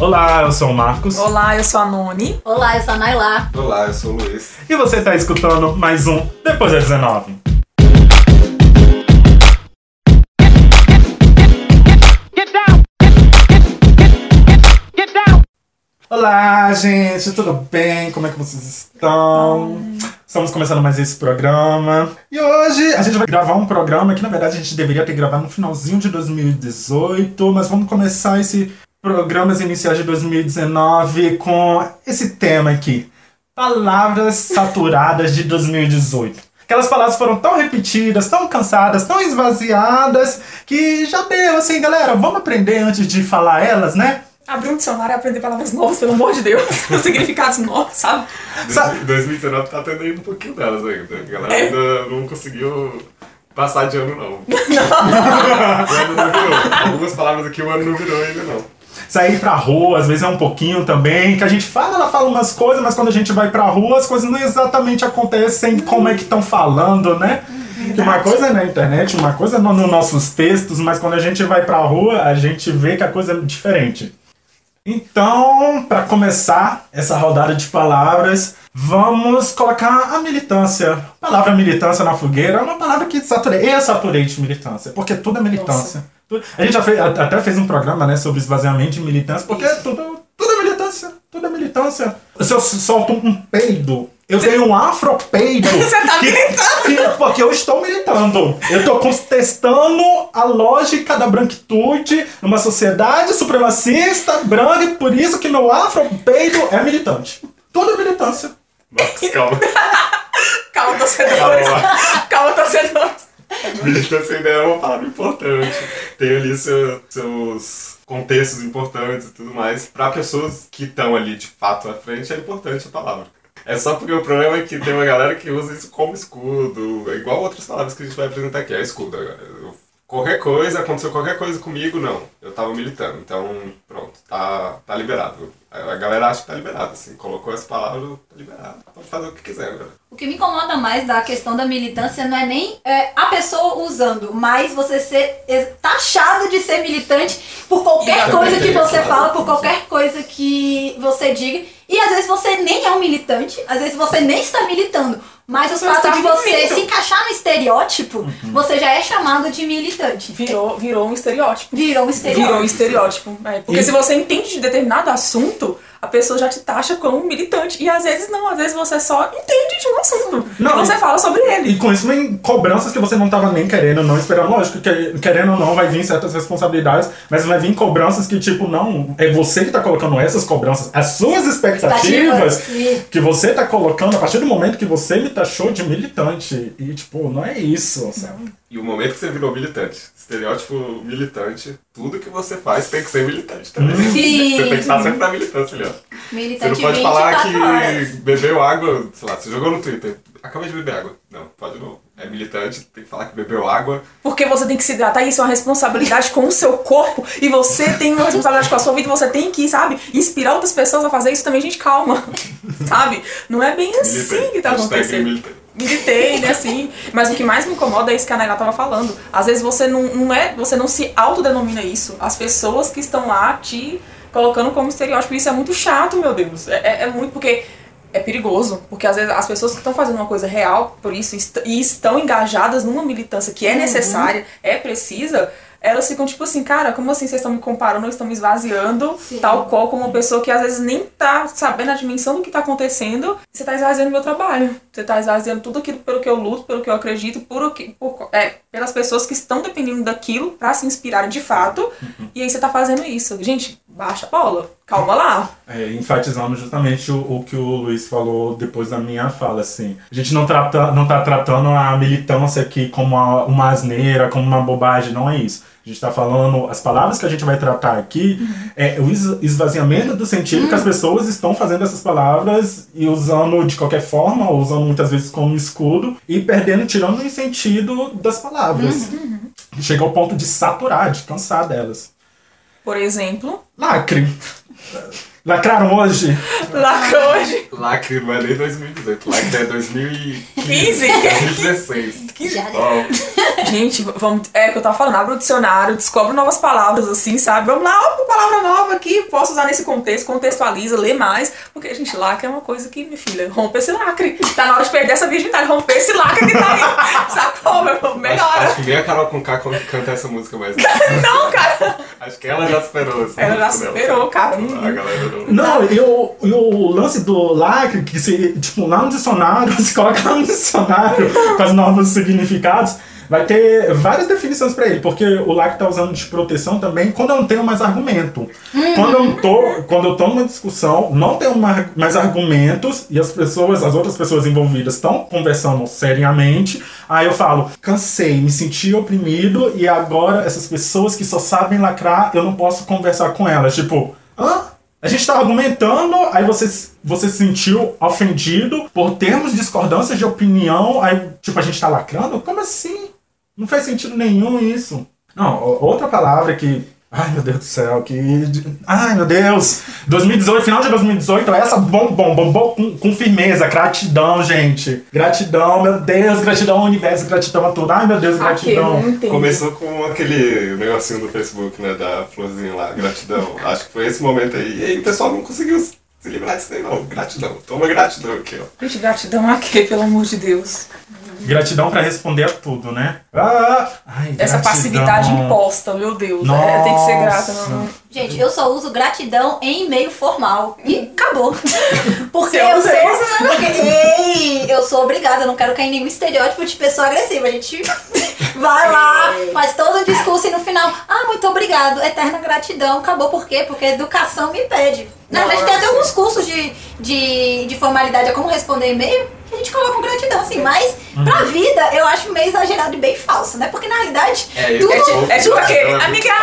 Olá, eu sou o Marcos. Olá, eu sou a Noni. Olá, eu sou a Nailá. Olá, eu sou o Luiz. E você está escutando mais um Depois das 19. Olá, gente, tudo bem? Como é que vocês estão? Estamos começando mais esse programa. E hoje a gente vai gravar um programa que, na verdade, a gente deveria ter gravado no finalzinho de 2018, mas vamos começar esse programas iniciais de 2019 com esse tema aqui. Palavras saturadas de 2018. Aquelas palavras foram tão repetidas, tão cansadas, tão esvaziadas, que já deu, assim, galera, vamos aprender antes de falar elas, né? Abrir um dicionário e aprender palavras novas, pelo amor de Deus. significados novos, sabe? Sabe- 2019 tá tendo aí um pouquinho delas ainda. A galera ainda não conseguiu passar de ano, não. o ano não virou. Algumas palavras aqui o ano não virou ainda, não. Sair pra rua, às vezes é um pouquinho também, que a gente fala, ela fala umas coisas, mas quando a gente vai pra rua, as coisas não exatamente acontecem como é que estão falando, né? Que uma coisa é na internet, uma coisa é no- nos nossos textos, mas quando a gente vai pra rua, a gente vê que a coisa é diferente. Então, para começar essa rodada de palavras, vamos colocar a militância. A palavra militância na fogueira é uma palavra que saturei. Eu saturei de militância, porque tudo é militância. Tudo- A gente já fez, até fez um programa né, sobre esvaziamento de militância, porque tudo, tudo é militância. Tudo é militância. Se eu solto um peido, eu tenho um afropeido. Você tá que- militando. que- porque eu estou militando. Eu estou contestando a lógica da branquitude numa sociedade supremacista branca e por isso que meu afropeido é militante. Tudo é militância. Marcos, calma. Calma, torcedores. Calma. Calma, torcedores. Militância ainda é uma palavra importante. Tem ali seu- seus contextos importantes e tudo mais. Pra pessoas que estão ali de fato à frente, é importante a palavra. É só porque o problema é que tem uma galera que usa isso como escudo, igual outras palavras que a gente vai apresentar aqui. É escudo agora. Qualquer coisa, aconteceu qualquer coisa comigo, não. Eu tava militando, então pronto, tá, tá liberado. A galera acha que tá liberado, assim, colocou essa palavra, tá liberado. Pode fazer o que quiser agora. O que me incomoda mais da questão da militância não é nem é, a pessoa usando, mas você ser taxado de ser militante por qualquer Exatamente, coisa que você fala, por qualquer coisa que você diga. E às vezes você nem é um militante, às vezes você nem está militando. Mas o fato de você se encaixar no estereótipo, você já é chamado de militante. Virou, virou um estereótipo. Virou um estereótipo. Virou um estereótipo. É, porque E- se você entende de determinado assunto, a pessoa já te taxa como militante. E às vezes não, às vezes você só entende de um assunto. Não, e você fala sobre ele. E com isso vem cobranças que você não tava nem querendo, não esperando. Lógico, que, querendo ou não, vai vir certas responsabilidades, mas vai vir cobranças que, tipo, não, é você que tá colocando essas cobranças, as suas expectativas que você tá colocando a partir do momento que você me taxou de militante. E, tipo, não é isso, sabe? E o momento que você virou militante, estereótipo militante, tudo que você faz tem que ser militante também. Sim. Você tem que estar sempre na militância ali, ó. Você Militante não pode falar 24 horas. que bebeu água, sei lá, você jogou no Twitter, acabei de beber água. Não, pode não. É militante, tem que falar que bebeu água. Porque você tem que se hidratar, isso é uma responsabilidade com o seu corpo. E você tem uma responsabilidade com a sua vida, você tem que, sabe, inspirar outras pessoas a fazer isso também, gente, calma. Sabe? Não é bem assim que tá acontecendo. militante. Militei, né, assim. Mas o que mais me incomoda é isso que a Naila tava falando. Às vezes você não, não é, você não se autodenomina isso. As pessoas que estão lá te colocando como estereótipo. Isso é muito chato, meu Deus. É, é- é muito porque é perigoso. Porque às vezes as pessoas que estão fazendo uma coisa real por isso est- e estão engajadas numa militância que é necessária, é precisa. Elas ficam tipo assim, cara, como assim vocês estão me comparando, estão me esvaziando, Sim. tal qual como uma pessoa que às vezes nem tá sabendo a dimensão do que tá acontecendo. Você tá esvaziando meu trabalho. Você tá esvaziando tudo aquilo pelo que eu luto, pelo que eu acredito, por, o que- por- é, pelas pessoas que estão dependendo daquilo pra se inspirarem de fato. E aí você tá fazendo isso. Gente, baixa bola. Calma lá. É, enfatizando justamente o, o que o Luiz falou depois da minha fala, assim. A gente não, trata, não tá tratando a militância aqui como uma, uma asneira, como uma bobagem, não é isso. A gente tá falando, as palavras que a gente vai tratar aqui é o es- esvaziamento do sentido que as pessoas estão fazendo essas palavras e usando de qualquer forma, ou usando muitas vezes como escudo, e perdendo, tirando o sentido das palavras. Chega ao ponto de saturar, de cansar delas. Por exemplo, Lacre. Lacraram hoje? Lacrou hoje. Lacre não é nem 2018, Lacre é 2015. 15. 2016. Já. Ó, Gente, vamos. É o que eu tava falando, abre o dicionário, descobre novas palavras, assim, sabe? Vamos lá, ó, uma palavra nova aqui, posso usar nesse contexto, contextualiza, lê mais. Porque, gente, lacre é uma coisa que, minha filha, rompe esse lacre. Tá na hora de perder essa virgindade, romper esse lacre que tá aí. Sacou, meu? acho, Melhora. acho que nem a Carol Conká canta essa música mais. Não, cara. Acho que ela já superou essa Ela já superou, cara. A galera não. Não, e o, e o lance do lacre, que se, tipo, lá no dicionário, se coloca lá no dicionário com os novos significados, vai ter várias definições pra ele, porque o lacre tá usando de proteção também quando eu não tenho mais argumento. Quando eu tô, quando eu tô numa discussão, não tenho ma- mais argumentos e as pessoas, as outras pessoas envolvidas estão conversando seriamente, aí eu falo, cansei, me senti oprimido e agora essas pessoas que só sabem lacrar, eu não posso conversar com elas. Tipo, hã? A gente tá argumentando, aí você, você se sentiu ofendido por termos discordâncias de opinião, aí, tipo, a gente tá lacrando? Como assim? Não faz sentido nenhum isso. Não, outra palavra que. Ai, meu Deus do céu, que. Ai, meu Deus! 2018, final de 2018, essa bom, bom, bom, bom com, com firmeza. Gratidão, gente. Gratidão, meu Deus, gratidão ao universo, gratidão a tudo. Ai, meu Deus, gratidão. Começou com aquele negocinho do Facebook, né? Da florzinha lá, gratidão. Acho que foi esse momento aí. E aí o pessoal não conseguiu se livrar disso aí, não. Gratidão. Toma gratidão aqui, ó. Gente, gratidão a quê, pelo amor de Deus? Gratidão pra responder a tudo, né? Ah, ai, Essa gratidão. passividade imposta, meu Deus. É, tem que ser grata. Não, não. Gente, eu só uso gratidão em e-mail formal. E acabou. Porque Seu eu sou. Deus. Porque, ei, eu sou obrigada, eu não quero cair em nenhum estereótipo de pessoa agressiva. A gente vai lá, faz todo o discurso e no final, ah, muito obrigado, eterna gratidão. Acabou por quê? Porque educação me pede. Na verdade, tem até alguns cursos de, de, de formalidade, é como responder e-mail, a gente coloca um gratidão, assim. Mas pra vida, eu acho meio exagerado e bem falso, né? Porque na realidade, É, tudo, É, ti- é tipo aquele, é muito amiga,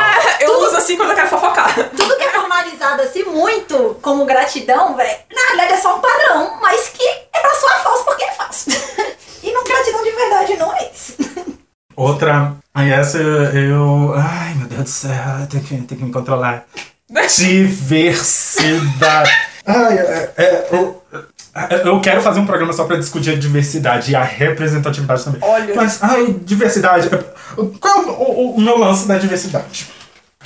eu uso assim quando eu quero fofocar. tudo que é formalizado assim muito como gratidão, velho, na realidade é só um padrão, mas que é pra soar falso porque é falso. e não gratidão de verdade não é isso. Outra. Aí essa eu. Ai, meu Deus do céu, tem que, tem que me controlar. Diversidade. Ai, é, é, eu, eu quero fazer um programa só pra discutir a diversidade e a representatividade também. Olha. Mas, ai, diversidade. Qual é o, o- o meu lance da diversidade?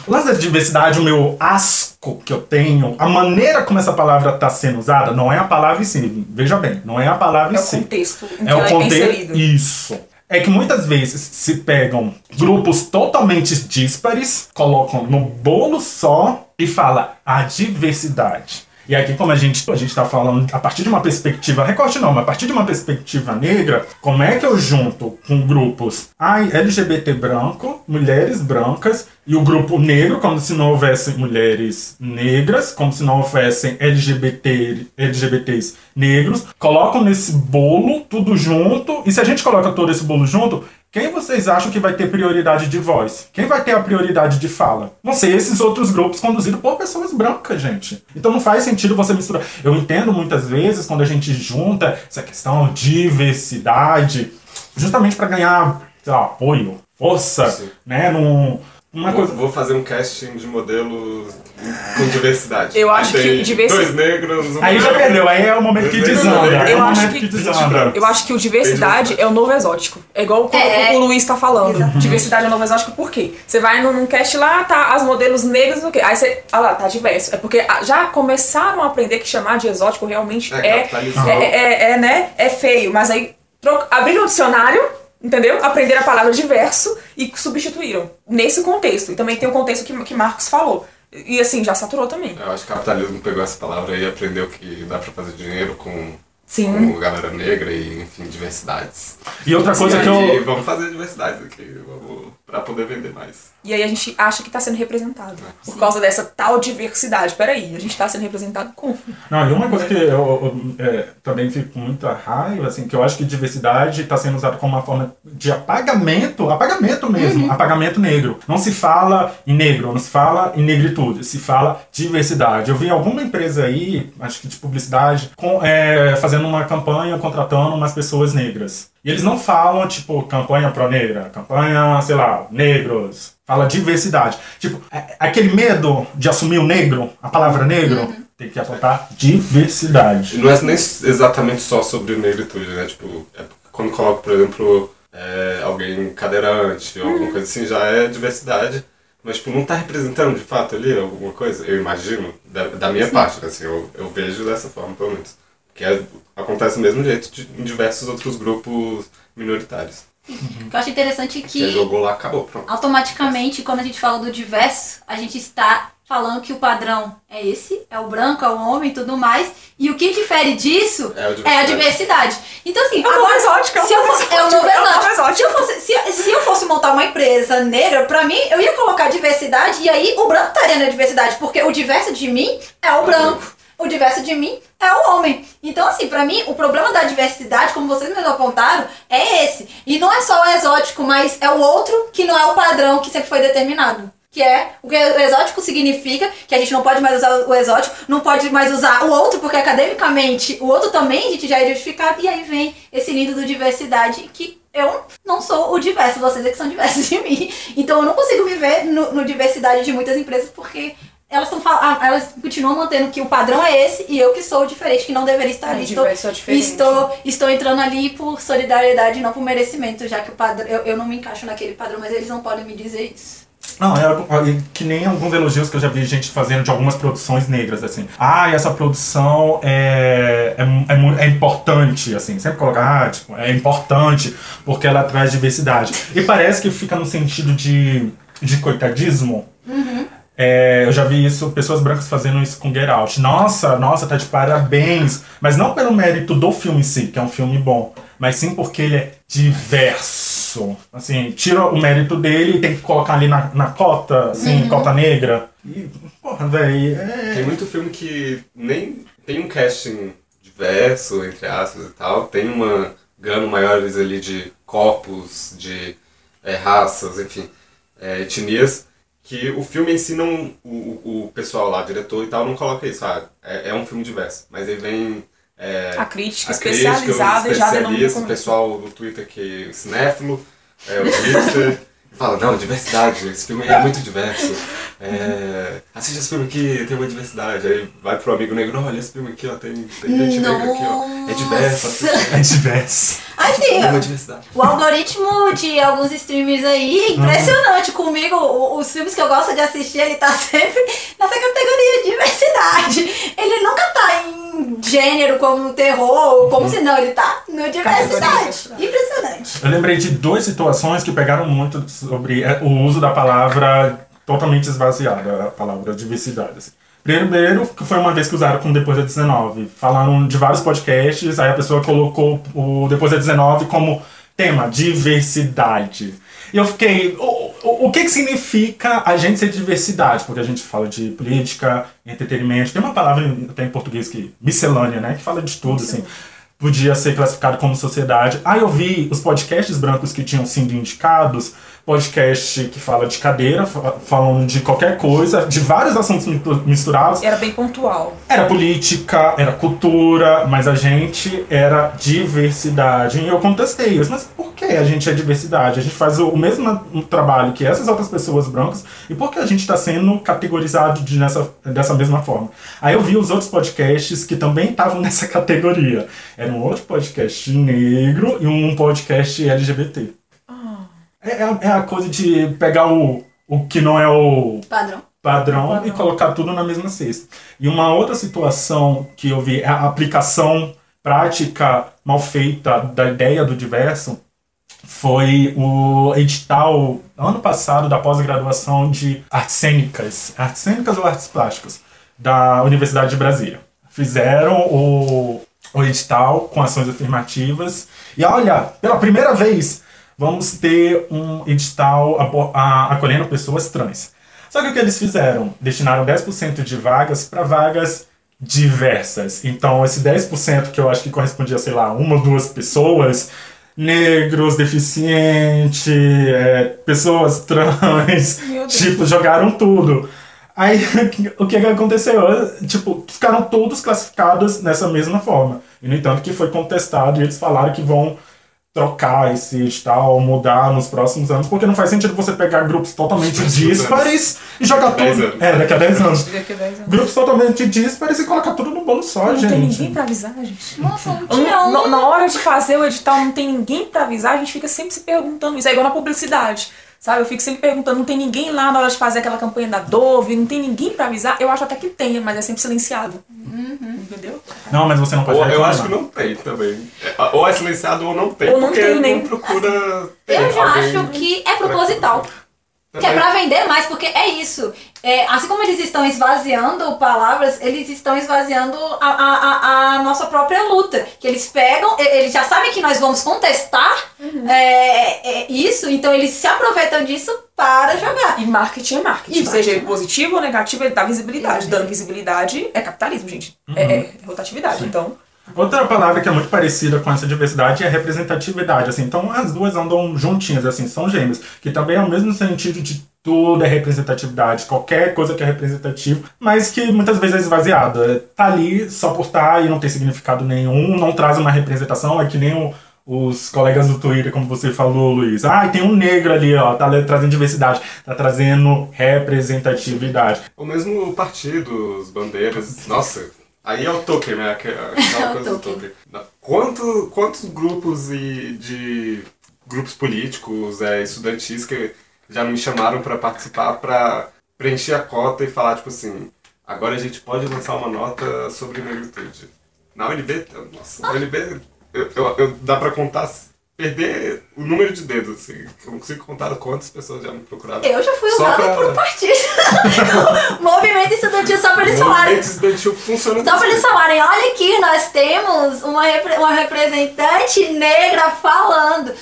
O lance da diversidade, o meu asco que eu tenho, a maneira como essa palavra está sendo usada, não é a palavra em si. Veja bem, não é a palavra em É o si. contexto em que É o é contexto. inserida. Isso. É que muitas vezes se pegam grupos totalmente díspares, colocam no bolo só e fala a diversidade. E aqui, como a gente a está falando a partir de uma perspectiva, recorte não, mas a partir de uma perspectiva negra, como é que eu junto com grupos ai, LGBT branco, mulheres brancas e o grupo negro, como se não houvesse mulheres negras, como se não houvessem LGBT, LGBTs negros, colocam nesse bolo tudo junto, e se a gente coloca todo esse bolo junto, quem vocês acham que vai ter prioridade de voz? Quem vai ter a prioridade de fala? Vão ser esses outros grupos conduzidos por pessoas brancas, gente. Então não faz sentido você misturar. Eu entendo muitas vezes quando a gente junta essa questão de diversidade, justamente para ganhar, lá, apoio, força, Sim. né? Num, uma Vou, coisa. vou fazer um casting de modelos com diversidade. Eu Aí acho que tem diversi- Dois negros, um Aí já perdeu, aí é o momento que Eu desanda. É o acho que- que. Eu acho que o diversidade é o novo exótico. É igual o que É. o Luiz tá falando. Exatamente. Diversidade é o novo exótico por quê? Você vai num, num cast lá, tá as modelos negras, o quê? Aí você. Ah lá, tá diverso. É porque ah, já começaram a aprender que chamar de exótico realmente É, é. capitalizado. É, é, é, né? É feio. Mas aí tro- abriram o dicionário. Entendeu? Aprenderam a palavra diverso e substituíram. Nesse contexto. E também tem o contexto que, que Marcos falou. E assim, já saturou também. Eu acho que o capitalismo pegou essa palavra e aprendeu que dá pra fazer dinheiro com, Sim. com galera negra e, enfim, diversidades. E outra coisa e que eu. vamos fazer diversidades aqui, vamos, pra poder vender mais. E aí a gente acha que tá sendo representado. Por causa dessa tal diversidade. Peraí, a gente tá sendo representado como? Não, e uma coisa que eu, eu, é, também fico com muita raiva, assim, que eu acho que diversidade está sendo usada como uma forma de apagamento, apagamento mesmo, apagamento negro. Não se fala em negro, não se fala em negritude, se fala diversidade. Eu vi alguma empresa aí, acho que de publicidade, com, é, fazendo uma campanha contratando umas pessoas negras. E eles não falam, tipo, campanha pró-negra, campanha, sei lá, negros. Fala diversidade. Tipo, é- aquele medo de assumir o negro, a palavra negro, tem que apontar diversidade. Não é nem exatamente só sobre negritude, né? Tipo, é quando coloca, por exemplo, é, alguém cadeirante ou alguma coisa assim, já é diversidade. Mas, tipo, não tá representando de fato ali alguma coisa? Eu imagino, da, da minha parte, assim, eu, eu vejo dessa forma, pelo menos. Que é, acontece do mesmo jeito de, em diversos outros grupos minoritários. O que eu acho interessante é Você que jogou lá, acabou, pronto. automaticamente, quando a gente fala do diverso, a gente está falando que o padrão é esse, é o branco, é o homem e tudo mais. E o que difere disso É a é a diversidade. diversidade. Então, assim, É o novo exótico, é o se eu novo fosse, é é novo exótico. Se eu fosse, se, se eu fosse montar uma empresa negra, pra mim, eu ia colocar diversidade e aí o branco estaria na diversidade, porque o diverso de mim é o branco. O diverso de mim é o homem. Então, assim, pra mim, o problema da diversidade, como vocês mesmo apontaram, é esse. E não é só o exótico, mas é o outro que não é o padrão que sempre foi determinado. Que é o que o exótico significa, que a gente não pode mais usar o exótico, não pode mais usar o outro, porque academicamente o outro também a gente já é identificado, e aí vem esse lindo do diversidade que eu não sou o diverso, vocês é que são diversos de mim. Então eu não consigo me ver no, no diversidade de muitas empresas, porque elas estão falando, elas continuam mantendo que o padrão é esse e eu que sou diferente, que não deveria estar É, ali. Estou, é estou, estou entrando ali por solidariedade, não por merecimento, já que o padrão, eu, eu não me encaixo naquele padrão, mas eles não podem me dizer isso. Não, é é que nem alguns elogios que eu já vi gente fazendo de algumas produções negras, assim. Ah, essa produção é, é, é, é importante, assim. Sempre colocar, ah, tipo, é importante porque ela traz diversidade. E parece que fica no sentido de, de coitadismo. É, eu já vi isso, pessoas brancas fazendo isso com Get Out. Nossa, nossa, tá de parabéns. Mas não pelo mérito do filme em si, que é um filme bom, mas sim porque ele é diverso. Assim, tira o mérito dele e tem que colocar ali na, na cota, assim, cota negra. E, porra, velho, Tem é... muito filme que nem tem um casting diverso, entre aspas e tal, tem uma gama maiores ali de corpos, de é, raças, enfim, é, etnias, que o filme em si não. O, o pessoal lá, diretor e tal, não coloca isso. Ah, é, é um filme diverso. Mas aí vem. é, A crítica a especializada crítica, já denomina o pessoal do Twitter que é cinéfilo, é, o hipster, fala, não, diversidade, esse filme é muito diverso. É, assiste esse filme aqui, tem uma diversidade. Aí vai pro amigo negro, olha esse filme aqui, ó, tem, tem gente negra aqui, ó. É diverso, assiste. é diverso. Assim, Tem uma diversidade. O algoritmo de alguns streamers aí é impressionante comigo. Os filmes que eu gosto de assistir, ele tá sempre nessa categoria de diversidade. Ele nunca tá em gênero como terror, como se não, ele tá no diversidade. diversidade. Impressionante. Eu lembrei de duas situações que pegaram muito sobre é, o uso da palavra totalmente esvaziada, a palavra diversidade. assim. Primeiro, que foi uma vez que usaram com Depois da 19. Falaram de vários podcasts, aí a pessoa colocou o Depois da 19 como tema, diversidade. E eu fiquei, o, o, o que que significa a gente ser diversidade? Porque a gente fala de política, entretenimento, tem uma palavra até em português que, miscelânea, né? Que fala de tudo, assim podia ser classificado como sociedade. Ah, eu vi os podcasts brancos que tinham sido indicados, podcast que fala de cadeira, fa- falando de qualquer coisa, de vários assuntos misturados. Era bem pontual. Era política, era cultura, mas a gente era diversidade. E eu contestei isso, mas por que a gente é diversidade? A gente faz o, o mesmo trabalho que essas outras pessoas brancas, e por que a gente está sendo categorizado de nessa, dessa mesma forma? Aí eu vi os outros podcasts que também estavam nessa categoria. Era um outro podcast negro e um podcast LGBT. É, é, é a coisa de pegar o, o que não é o Padrão. padrão, Padrão. e colocar tudo na mesma cesta. E uma outra situação que eu vi é a aplicação prática mal feita da ideia do diverso foi o edital ano passado da pós-graduação de artes cênicas, artes cênicas ou artes plásticas da Universidade de Brasília. Fizeram o, o edital com ações afirmativas e olha, pela primeira vez vamos ter um edital acolhendo pessoas trans. Só que o que eles fizeram? Destinaram 10% de vagas para vagas diversas. Então, esse 10% que eu acho que correspondia, sei lá, uma ou duas pessoas, negros, deficientes, é, pessoas trans, tipo, jogaram tudo. Aí, o que que aconteceu? Tipo, ficaram todos classificados nessa mesma forma. E, no entanto, que foi contestado e eles falaram que vão trocar esse tal, mudar nos próximos anos, porque não faz sentido você pegar grupos totalmente díspares e jogar tudo. anos. É, daqui a 10 anos. Daqui a 10 anos. Grupos totalmente díspares e colocar tudo no bolo só, Não tem ninguém gente. pra avisar, gente. Nossa, não tinha um. na, na hora de fazer o edital, não tem ninguém pra avisar, a gente fica sempre se perguntando isso. É igual na publicidade. Sabe, eu fico sempre perguntando, não tem ninguém lá na hora de fazer aquela campanha da Dove, não tem ninguém pra avisar. Eu acho até que tenha, mas é sempre silenciado. Entendeu? Não, mas você não pode Ou eu acho que não tem também. Ou é silenciado ou não tem. Ou não porque tem não nem- procura. ter Eu já acho que é proposital. Que é pra vender mais, porque é isso. É, assim como eles estão esvaziando palavras, eles estão esvaziando a, a, a, nossa própria luta. Que eles pegam, e- eles já sabem que nós vamos contestar é, é, isso, então eles se aproveitam disso para jogar. E marketing é marketing. E Seja marketing. positivo ou negativo, ele dá visibilidade. Dando visibilidade é capitalismo, gente. É, é rotatividade. Então, Outra palavra que é muito parecida com essa diversidade é representatividade, assim. Então as duas andam juntinhas, assim, são gêmeas, que também é o mesmo sentido de tudo é representatividade, qualquer coisa que é representativo, mas que muitas vezes é esvaziada. Tá ali só por estar e não tem significado nenhum, não traz uma representação, é que nem o- os colegas do Twitter, como você falou, Luiz. Ah, tem um negro ali, ó, tá trazendo diversidade, tá trazendo representatividade. O mesmo partido, os bandeiras. Nossa, aí é o token, né? Aquela aquela É o coisa do token. token. Quanto, quantos grupos e de grupos políticos, é, estudantis que já me chamaram pra participar pra preencher a cota e falar, tipo assim, agora a gente pode lançar uma nota sobre negritude. Na UNB, nossa, na UNB eu, eu- eu- dá pra contar, perder o número de dedos, assim. Eu não consigo contar quantas pessoas já me procuraram. Eu já fui usada pra- por um partido. Movimento estudantil só pra eles falarem. Movimento estudantil funciona Só pra desse eles falarem, olha aqui, nós temos uma, repre- uma representante negra falando.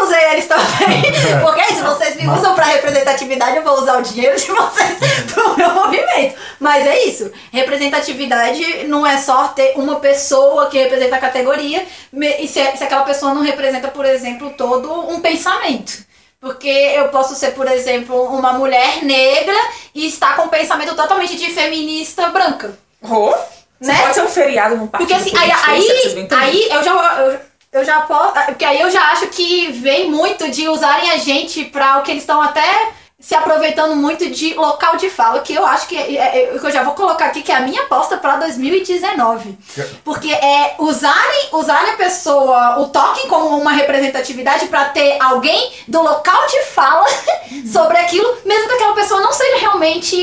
Eu usei eles também, porque se vocês me usam pra representatividade, eu vou usar o dinheiro de vocês pro meu movimento. Mas é isso, representatividade não é só ter uma pessoa que representa a categoria, e se, se aquela pessoa não representa, por exemplo, todo um pensamento. Porque eu posso ser, por exemplo, uma mulher negra e estar com um pensamento totalmente de feminista branca. oh, você Né? pode ser um feriado num partido Porque assim, aí, político, aí, aí eu já. Eu, eu já posso. Porque aí eu já acho que vem muito de usarem a gente pra o que eles estão até se aproveitando muito de local de fala, que eu acho que, é, é, que eu já vou colocar aqui, que é a minha aposta pra 2019. Porque é usarem, usarem a pessoa, o token como uma representatividade pra ter alguém do local de fala sobre aquilo, mesmo que aquela pessoa não seja realmente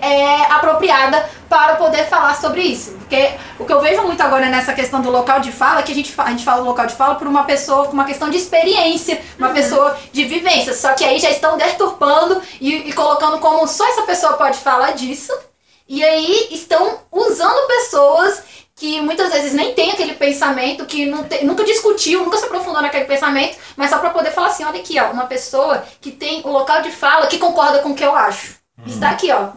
é, apropriada para poder falar sobre isso. Porque o que eu vejo muito agora nessa questão do local de fala é que a gente, a gente fala do local de fala por uma pessoa com uma questão de experiência, uma pessoa de vivência. Só que aí já estão deturpando e, e colocando como só essa pessoa pode falar disso. E aí estão usando pessoas que muitas vezes nem tem aquele pensamento, que te- nunca discutiu, nunca se aprofundou naquele pensamento, mas só pra poder falar assim, olha aqui, ó, uma pessoa que tem o local de fala que concorda com o que eu acho. Está aqui, ó.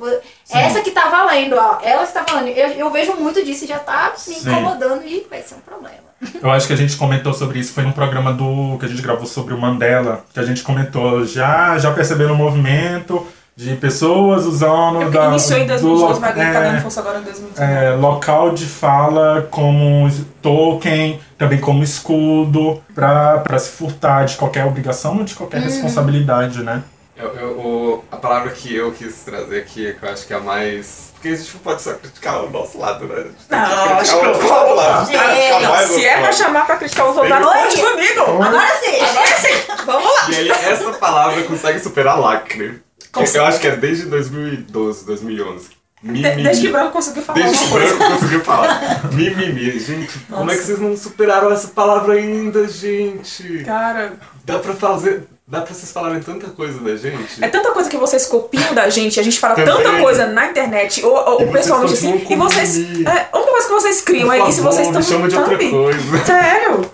Essa que tá valendo, ó. Ela que tá valendo. Eu, eu vejo muito disso e já tá me Sim. incomodando e vai ser um problema. Eu acho que a gente comentou sobre isso, foi num programa do que a gente gravou sobre o Mandela, que a gente comentou, já, já perceberam o movimento de pessoas usando É da, iniciou em 2012, lo- vai tá é, dando força agora em 2019. é, local de fala como token, também como escudo, pra, pra se furtar de qualquer obrigação ou de qualquer Uhum. responsabilidade, né? Eu, eu- o- a palavra que eu quis trazer aqui, que eu acho que é a mais. Porque a gente não pode só criticar o nosso lado, né? A gente tem Não, acho que outro lado. Gente, se é pra chamar pra criticar os outros, Oi. conte comigo. Agora sim! Agora sim, vamos lá. E aí, essa palavra consegue superar lacre. Consegue. Eu acho que é desde 2012, 2011. De- Mimimi. Desde que branco conseguiu falar Desde que branco conseguiu falar. Mimimi. Gente, como é que vocês não superaram essa palavra ainda, gente? Cara, Dá pra fazer. Dá pra vocês falarem tanta coisa da gente? é tanta coisa que vocês copiam da gente, a gente fala Também. tanta coisa na internet, ou, ou E vocês pessoalmente assim, e vocês. É, a única coisa que vocês criam Por é isso, favor, vocês me estão. chama de outra coisa. Sério?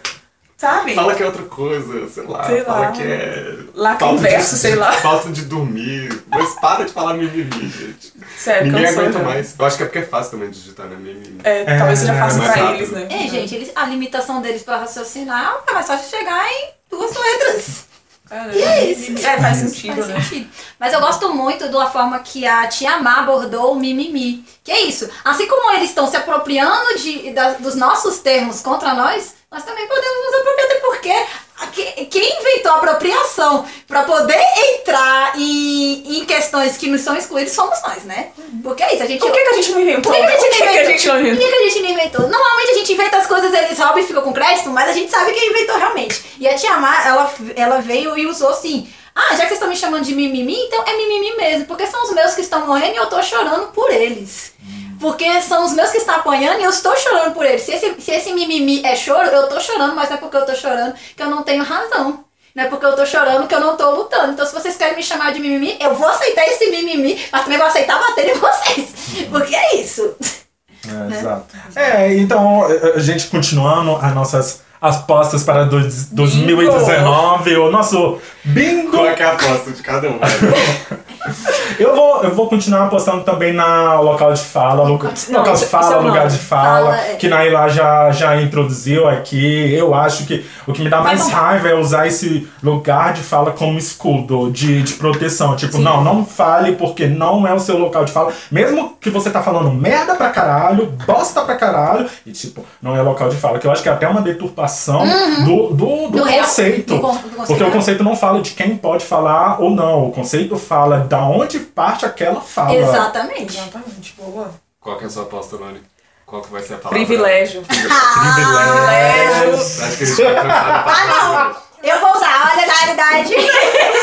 Sabe? Fala que é outra coisa, sei lá. Sei fala lá. que é. Lá converso, de- sei lá. Falta de dormir. Mas para de falar mimimi, gente. Sério, Ninguém cansou aguenta já. mais. Eu acho que é porque é fácil também digitar, né? Mimimi. É, talvez seja É, fácil mais pra rápido. eles, né? É, gente, eles, a limitação deles pra raciocinar é mais fácil chegar em duas letras. É, E é isso. É, faz sentido, Faz né? sentido. Mas eu gosto muito da forma que a Tia Má abordou o mimimi. Que é isso. Assim como eles estão se apropriando de, da- dos nossos termos contra nós, nós também podemos nos apropriar, até porque que- quem inventou a apropriação pra poder entrar em, em questões que não são excluídas somos nós, né? Porque é isso, a gente. Por que, que a gente não inventou? Por que, que a gente Por não que que inventou? a gente não Por inventou? que, que a gente não inventou? Normalmente a gente inventa as coisas, eles roubam e ficam com crédito, mas a gente sabe quem inventou realmente. E a Tia Má, ela, ela veio e usou assim. Ah, já que vocês estão me chamando de mimimi, então é mimimi mesmo. Porque são os meus que estão morrendo e eu tô chorando por eles. Porque são os meus que estão apanhando e eu estou chorando por eles. Se esse, se esse mimimi é choro, eu tô chorando, mas não é porque eu tô chorando que eu não tenho razão. Não é porque eu tô chorando que eu não tô lutando. Então, se vocês querem me chamar de mimimi, eu vou aceitar esse mimimi, mas também vou aceitar bater em vocês. Porque é isso. É, exato. É, então, a gente continuando as nossas apostas para dois- 2019, o nosso bingo. Qual é que é a aposta de cada um? Eu vou, eu vou continuar apostando também na local de fala, local, Não, local de fala, lugar nome. de fala, Fala, é. que Naila já, já introduziu aqui. Eu acho que o que me dá mais bom. raiva é usar esse lugar de fala como escudo, de, de proteção. Tipo, não, não fale porque não é o seu local de fala. Mesmo que você tá falando merda pra caralho, bosta pra caralho, e tipo, não é local de fala. Que eu acho que é até uma deturpação do, do, do, Uhum. Do real- conceito. do con- do conceito, Porque o conceito não fala de quem pode falar ou não. O conceito fala da onde parte aquela fala. Exatamente. Exatamente, boa. Qual que é a sua aposta, Nani? Qual que vai ser a palavra? Privilégio. Privilégio. Acho que a gente vai Ah, não! Eu vou usar, olha a realidade.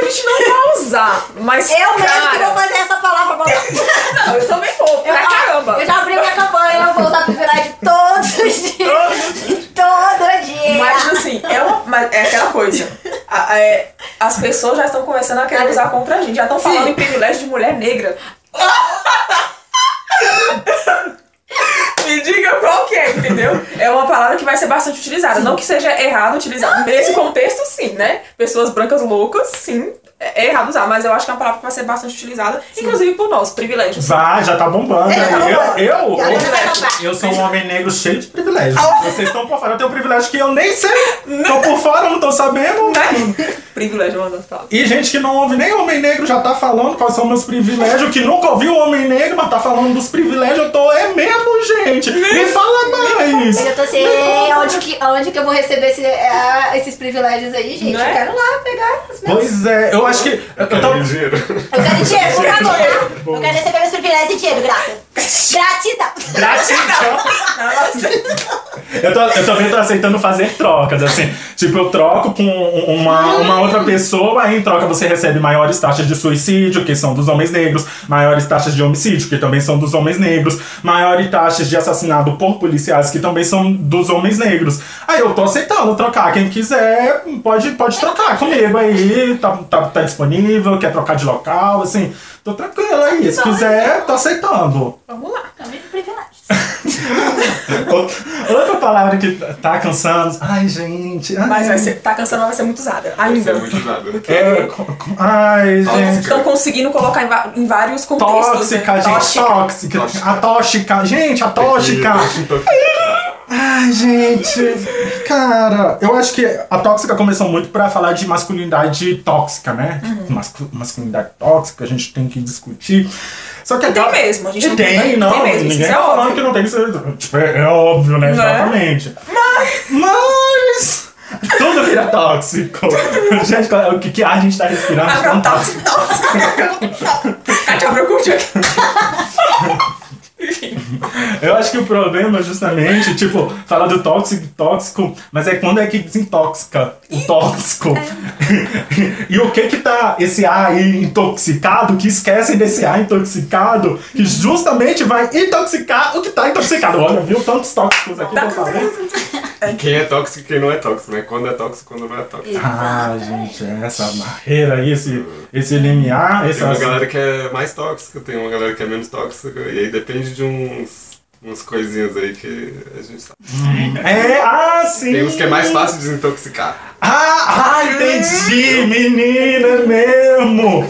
Que a gente não vai usar, mas. Eu mesmo que cara, vou fazer essa palavra. Não, eu também vou. Eu, Pra caramba. eu já abri minha campanha, eu vou usar privilégio todos os dias. Todo dia. Mas assim, é, uma, mas é aquela coisa. A- é, as pessoas já estão começando a querer usar contra a gente. Já estão falando em privilégio de mulher negra. Me diga qual que é, entendeu? É uma palavra que vai ser bastante utilizada. Não que seja errado utilizar. Nesse contexto, sim, né? Pessoas brancas loucas, sim. É errado usar, mas eu acho que é uma palavra que vai ser bastante utilizada, inclusive por nós, privilégios. Vai, já tá bombando. É, já tá bombando. eu, eu, eu, eu sou um homem negro cheio de privilégios. Vocês estão por fora. Eu tenho um privilégio que eu nem sei. Tô por fora, não tô sabendo. Né? privilégio é das palavras. E gente que não ouve nem homem negro já tá falando quais são meus privilégios, que nunca ouviu homem negro, mas tá falando dos privilégios. Eu tô, é mesmo, gente. Me fala mais. Eu tô assim, onde que, onde que eu vou receber esse, ah, esses privilégios aí, gente? Não é? Eu quero lá pegar os meus. Pois é, eu acho que. Eu, eu tô, Quero dinheiro. Eu quero dinheiro, por favor, tá? Eu quero receber meus privilégios em dinheiro, grata. Gratidão. Gratidão. Eu, tô, eu também tô aceitando fazer trocas, assim. Tipo, eu troco com uma, uma outra pessoa, aí em troca você recebe maiores taxas de suicídio, que são dos homens negros, maiores taxas de homicídio, que também são dos homens negros, maiores taxas de assassinato por policiais, que também são dos homens negros. Aí eu tô aceitando trocar. Quem quiser, pode, pode trocar comigo aí, tá, tá, tá disponível, quer trocar de local, assim. Tô tranquilo aí. Se quiser, tô aceitando. Vamos lá. Também privilégios. Outra- palavra que tá cansando. Ai, gente. Ai, Mas vai ser, tá cansando, mas vai ser muito usada. Ainda. Isso é muito usado. É, co- ai, gente. Estão conseguindo colocar em, vários contextos. Tóxica, né? gente. Tóxica. Tóxica. Tóxica. A tóxica. Gente, a tóxica. Ai, gente. Cara, eu acho que a tóxica começou muito pra falar de masculinidade tóxica, né? Uhum. Mascu- masculinidade tóxica, a gente tem que discutir. Só que E tem acaba- mesmo, a gente E não tem, tem- não. tem mesmo, ninguém é tá falando óbvio. que não tem que ser. É, é óbvio, né? Não é? Exatamente. Mas. Tudo vira tóxico. gente, é- o que, que a gente tá respirando? Ah, não, tóxico, tóxico. Kátia abriu curtir aqui. Enfim. Eu acho que o problema é justamente, tipo, falar do tóxico, tóxico, mas é quando é que desintoxica o tóxico. e o que que tá esse ar aí intoxicado, que esquecem desse ar intoxicado, que justamente vai intoxicar o que tá intoxicado. Olha, viu tantos tóxicos aqui Tá pra falar. Quem é tóxico e quem não é tóxico, né? Quando é tóxico e quando não é tóxico. Ah, gente, essa barreira aí, esse, esse limiar, Tem uma galera que é mais tóxica, tem uma galera que é menos tóxica, e aí depende de uns, umas coisinhas aí que a gente sabe. É, ah, sim! Tem uns que é mais fácil de desintoxicar. Ah, ah, entendi, menina é mesmo.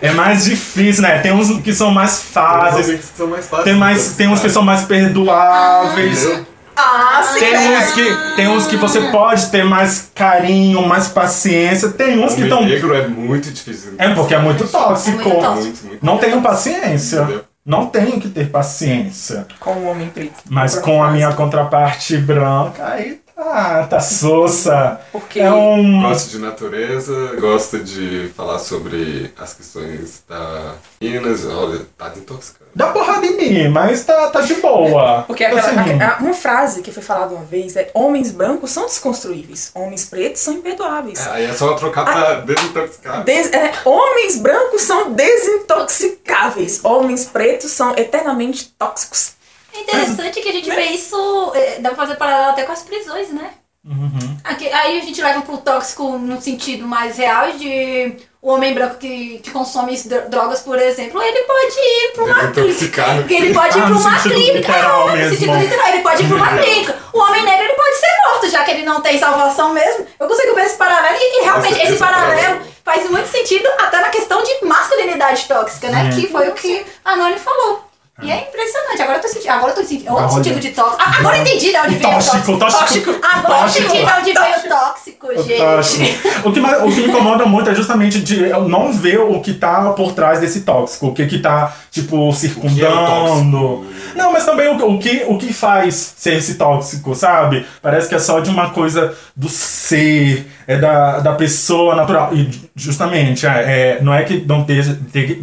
É mais difícil, né? Tem uns que são mais Tem uns fáceis. são mais fáceis Tem, mais, tem uns que são mais perdoáveis. Entendeu? Ah, sim. Tem uns que, tem uns que você pode ter mais carinho, mais paciência. Tem uns que Homem estão. negro é muito difícil. É porque é muito tóxico. É muito tóxico. Muito, muito. Não tenho paciência. Entendeu? Não tenho que ter paciência. Com o homem preto. Mas com a minha contraparte branca, aí Ah, tá sossa. Porque É um. Gosta de natureza, gosta de falar sobre as questões da Minas. Olha, tá desintoxicando. Dá porrada em mim, mas tá, tá de boa. Porque aquela, Assim, a- uma frase que foi falada uma vez é: homens brancos são desconstruíveis, homens pretos são imperdoáveis. É, aí é só trocar pra desintoxicar. Des- é, homens brancos são desintoxicáveis, homens pretos são eternamente tóxicos. É interessante que a gente vê isso, é, dá pra fazer paralelo até com as prisões, né? Uhum. Aqui- aí a gente leva pro tóxico no sentido mais real de o homem branco que, que consome dro- drogas, por exemplo, ele pode ir pra uma clínica. Desintoxicar. Ele pode ir pra uma clínica. literal no mesmo. sentido literal, ele pode ir pra uma clínica. O homem negro ele pode ser morto, já que ele não tem salvação mesmo. Eu consigo ver esse paralelo e, e realmente Esse- paralelo. faz muito sentido até na questão de masculinidade tóxica, né? Que foi o que a Noni falou. E é impressionante. Agora eu tô sentindo. Agora eu tô sentindo. Outro Olha. sentido de tóxico. Ah, agora eu entendi de onde veio o Tóxico, tóxico. tóxico. Agora eu Tóxico. entendi de onde veio o tóxico, gente. achando- O que, mais- o que me incomoda muito é justamente de eu não ver o que tá por trás desse tóxico, o que que tá, tipo, é circundando. tóxico? não, mas também o, o que, o que faz ser esse tóxico, sabe? Parece que é só de uma coisa do ser, é da, da pessoa natural. E justamente, é, é, não é que não,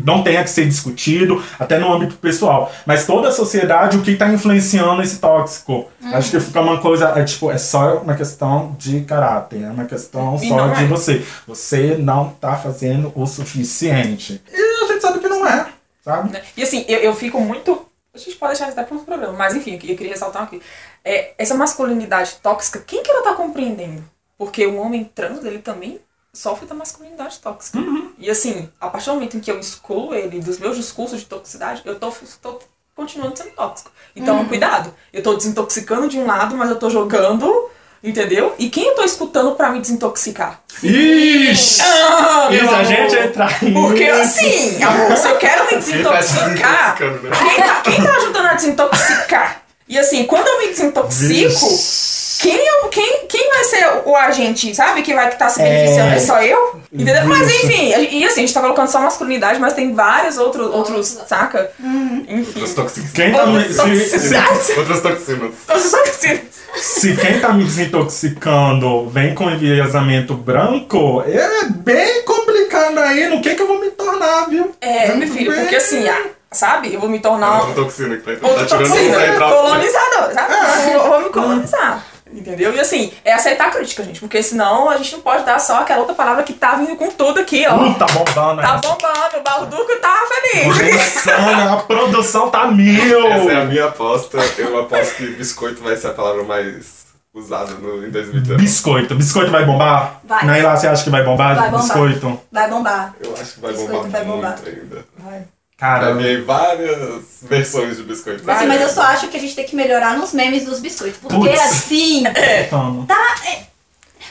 não tenha que ser discutido, até no âmbito pessoal, mas toda a sociedade, o que tá influenciando esse tóxico. Acho que fica uma coisa, é tipo, é só uma questão de caráter, é uma questão E só de é. você. Você não tá fazendo o suficiente. E a gente sabe que não é, sabe? né? E assim, eu, eu fico muito. A gente pode deixar isso até para outro programa, mas enfim, eu queria ressaltar aqui. É, essa masculinidade tóxica, quem que ela tá compreendendo? Porque o homem trans, ele também sofre da masculinidade tóxica. E assim, a partir do momento em que eu excluo ele dos meus discursos de toxicidade, eu tô, tô continuando sendo tóxico. Então, cuidado. Eu tô desintoxicando de um lado, mas eu tô jogando, entendeu? E quem eu tô escutando pra me desintoxicar? Ixi! Ah, Isso, a amor. gente entrar Porque nisso. assim, amor, se eu quero me tá desintoxicar, né? quem tá, quem tá ajudando a desintoxicar? E assim, quando eu me desintoxico, quem, eu, quem, quem vai ser o agente, sabe? Que vai estar se beneficiando? É, É. só eu? Entendeu? Mas enfim, e assim, a gente tá colocando só masculinidade, mas tem vários outros, outros saca? Enfim. Outras toxinas. Quem tá me, Outras toxicidades. Outras toxinas. Outros toxinas. se quem tá me desintoxicando vem com enviesamento branco, é bem complicado aí no que que eu vou me tornar, viu? É, meu filho, porque assim, ah, sabe? Eu vou me tornar Outra toxina que tá Tá tirando toxina, colonizador, sabe? Eu vou, vou me colonizar. Entendeu? E assim, é aceitar a crítica, gente. Porque senão a gente não pode dar só aquela outra palavra que tá vindo com tudo aqui, ó. Uh, tá bombando, Tá né? bombando, o Balduco tá feliz. Produção, a produção tá mil! Essa é a minha aposta. Eu aposto que biscoito vai ser a palavra mais usada no, em 2019. Biscoito. Biscoito vai bombar? Vai. Não é lá você acha que vai bombar? Vai bombar. Biscoito. Vai bombar. Eu acho que vai Biscoito bombar, vai bombar. ainda. Vai. Cara, aí várias versões de biscoito. Assim, mas eu só acho que a gente tem que melhorar nos memes dos biscoitos. Porque Putz. assim. tamo. Tá, é-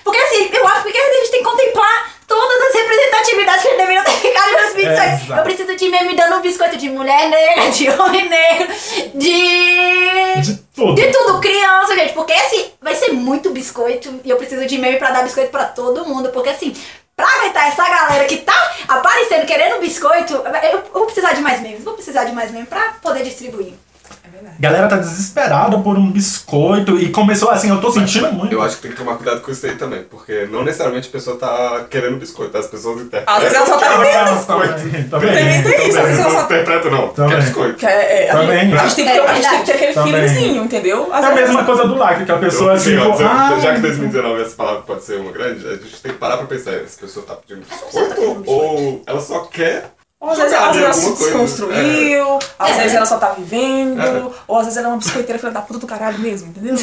porque assim, eu acho que a gente tem que contemplar todas as representatividades que deveriam ter ficado em 2018. Exato. Eu preciso de meme dando um biscoito de mulher negra, de homem negro, de. De tudo. De tudo, criança, gente. Porque assim, vai ser muito biscoito. E eu preciso de meme pra dar biscoito pra todo mundo. Porque assim, pra aguentar essa galera que tá aparecendo querendo biscoito, eu vou precisar de mais memes. Vou precisar de mais memes pra poder distribuir. É verdade. Galera tá desesperada por um biscoito e começou assim, eu tô sentindo muito. Eu acho que tem que tomar cuidado com isso aí também, porque não necessariamente a pessoa tá querendo biscoito, as pessoas interpretam. Às vezes ela só tá que ela vendo. biscoito. Também, também. Também tem isso, às vezes ela só- interpreta não, Também. quer biscoito. É, é, Também. a gente tem que ter, a gente tem que ter aquele Também. feelingzinho, entendeu? Às É a mesma coisa do like, que a pessoa ah, já que 2019 essa palavra pode ser uma grande, a gente tem que parar pra pensar, essa pessoa tá pedindo tá biscoito pedindo ou ela só quer Ou às vezes, às ela se coisa. desconstruiu, às É. vezes ela só tá vivendo, É. ou às vezes ela é uma biscoiteira filha da puta do caralho mesmo, entendeu?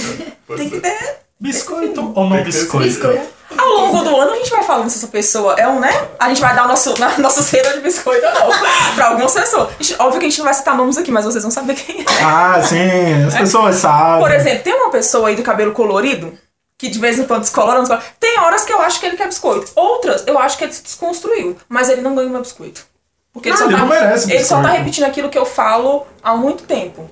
Tem que ter. biscoito ou não biscoito? Biscoito. Ao longo do ano a gente vai falando se essa pessoa é um, né? A gente vai dar o nosso, na, nosso selo de biscoito ou não. pra algumas pessoas. Gente- óbvio que a gente não vai citar nomes aqui, mas vocês vão saber quem é. Ah, sim, as pessoas sabem. Por exemplo, tem uma pessoa aí do cabelo colorido, que de vez em quando descolora, descolora. Tem horas que eu acho que ele quer biscoito. Outras, eu acho que ele se desconstruiu. Mas ele não ganha meu biscoito. Porque ele, Ah, só, ele tá, não merece ele só tá repetindo aquilo que eu falo há muito tempo.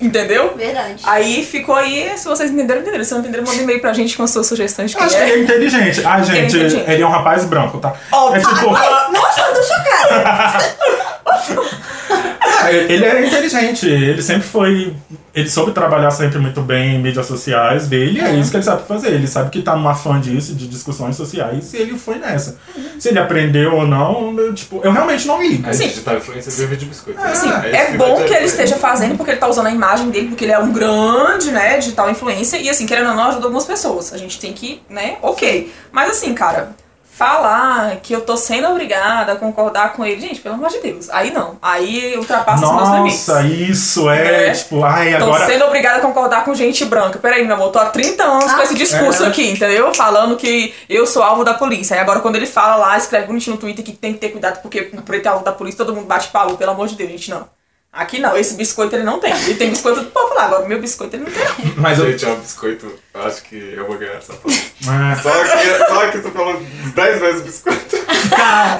Entendeu? Verdade. Aí ficou aí, se vocês entenderam, entenderam. Se não entenderam, manda um e-mail pra gente com suas sugestões de quem acho que ele é. é inteligente. Ah, gente, Ele é ele é um rapaz branco, tá? Óbvio. É tipo, Ai, nossa, eu tô chocada. ele é inteligente, ele sempre foi. Ele soube trabalhar sempre muito bem em mídias sociais dele, é isso que ele sabe fazer. Ele sabe que tá numa fã disso, de discussões sociais, e ele foi nessa. Se ele aprendeu ou não, eu, tipo, eu realmente não ligo. A Sim. digital influencer vive de biscoito. Assim, isso é que bom que ele esteja fazendo, porque ele tá usando a imagem dele, porque ele é um grande, né, digital influencer, e assim, querendo ou não, ajuda algumas pessoas. A gente tem que, né, ok. Mas assim, cara, falar que eu tô sendo obrigada a concordar com ele, gente, pelo amor de Deus. Aí não. Aí ultrapassa os meus limites. Nossa, isso é, É. tipo, ai, Tô agora. sendo obrigada a concordar com gente branca. Peraí, meu amor, tô há 30 anos com Ah. esse discurso É. aqui, entendeu? Falando que eu sou alvo da polícia. Aí agora quando ele fala lá, escreve bonitinho no Twitter que tem que ter cuidado porque o preto é alvo da polícia, todo mundo bate palma, pelo amor de Deus, gente, não. Aqui não, esse biscoito ele não tem. Ele tem biscoito do povo lá, agora meu biscoito ele não tem. não. Mas eu. Gente, é um biscoito. Eu acho que eu vou ganhar essa prova. Ah, Só que, só que tu falou 10 vezes biscoito.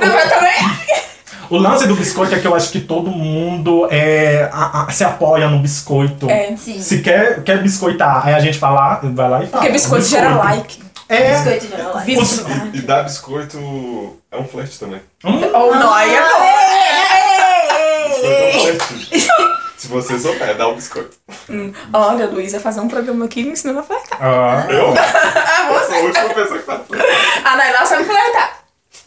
Não, eu também. O lance do biscoito é que eu acho que todo mundo é, a- a- se apoia no biscoito. É, Sim. Se quer, quer biscoitar, aí a gente fala, vai lá e fala. porque biscoito gera like. É. Biscoito de geral. Visibilidade. E dar biscoito é um flerte também. Hum, Ou não, aí é bom. Biscoito é flerte. Se você souber, dá um biscoito. Hum, Olha, Luísa, fazer um programa aqui me ensinando a flertar. ah, Eu? Eu sou a última pessoa que sabe flertar. A Naila sabe flertar.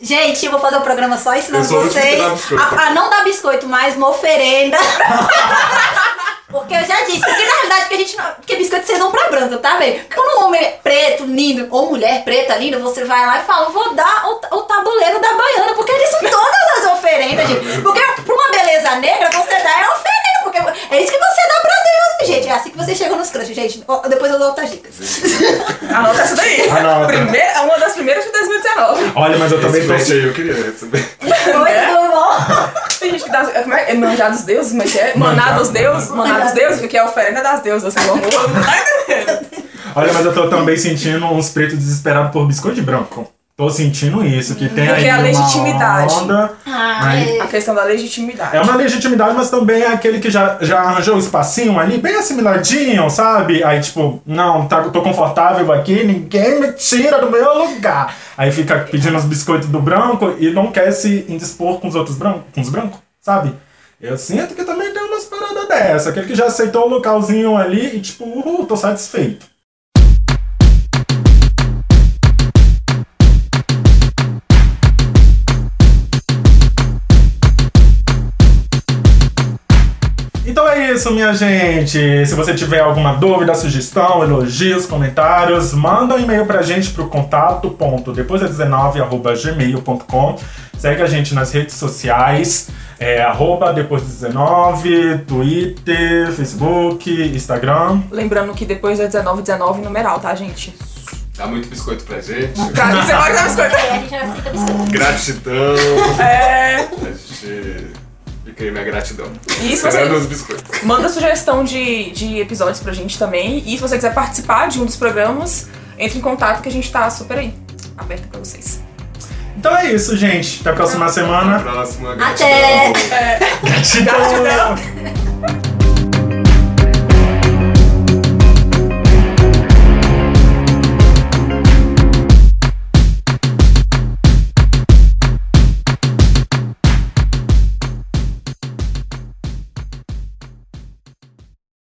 Gente, eu vou fazer um programa só ensinando vocês a, a não dar biscoito, mas uma oferenda. Porque eu já disse, porque na realidade que a gente não. Porque biscoito vocês dão pra branca, tá, velho? Quando um homem é preto, lindo, ou mulher preta, linda, você vai lá e fala, vou dar o, o tabuleiro da baiana, porque eles são todas as oferendas, gente. Porque pra uma beleza negra, você dá é oferenda, porque é isso que você dá pra Deus, gente. É assim gente. Ó, Depois eu dou outras dicas. Anota essa daí. Anota. Primeira, é uma das primeiras de 2019. olha, mas eu também aí eu queria receber. Oi, tudo bom? Tem gente que dá. Como é? é manjar dos deuses? Como é que é? Maná dos deuses? Maná dos deuses? Porque é a oferenda das deusas. Assim, o amor. Não tá entendendo? Olha, mas eu tô também sentindo uns pretos desesperados por biscoito branco. Tô sentindo isso, que tem Porque aí a uma legitimidade. onda. Ah, Aí- é. A questão da legitimidade. É uma legitimidade, mas também é aquele que já, já arranjou o espacinho ali, bem assimiladinho, sabe? Aí, tipo, não, tá, tô confortável aqui, ninguém me tira do meu lugar. Aí fica pedindo os biscoitos do branco e não quer se indispor com os outros brancos, com os brancos, sabe? Eu sinto que também tem umas paradas dessa, aquele que já aceitou o localzinho ali e, tipo, uhul, tô satisfeito. Então é isso, minha gente. Se você tiver alguma dúvida, sugestão, elogios, comentários, manda um e-mail pra gente pro contato ponto depois é 19 arroba gmail.com. Segue a gente nas redes sociais, é, arroba depois 19, Twitter, Facebook, Instagram. Lembrando que depois é 19, 19 numeral, tá, gente? Dá muito biscoito pra gente. Mim, você vai dar biscoito. É, a gente já aceita biscoito. Gratidão. É. A gente. Fica aí minha gratidão. E se você os biscoitos. manda sugestão de, de episódios pra gente também. E se você quiser participar de um dos programas, entre em contato que a gente tá super aí. Aberto pra vocês. Então é isso, gente. Até a próxima Até a semana. próxima. Até. Gratidão. Gratidão. Gratidão.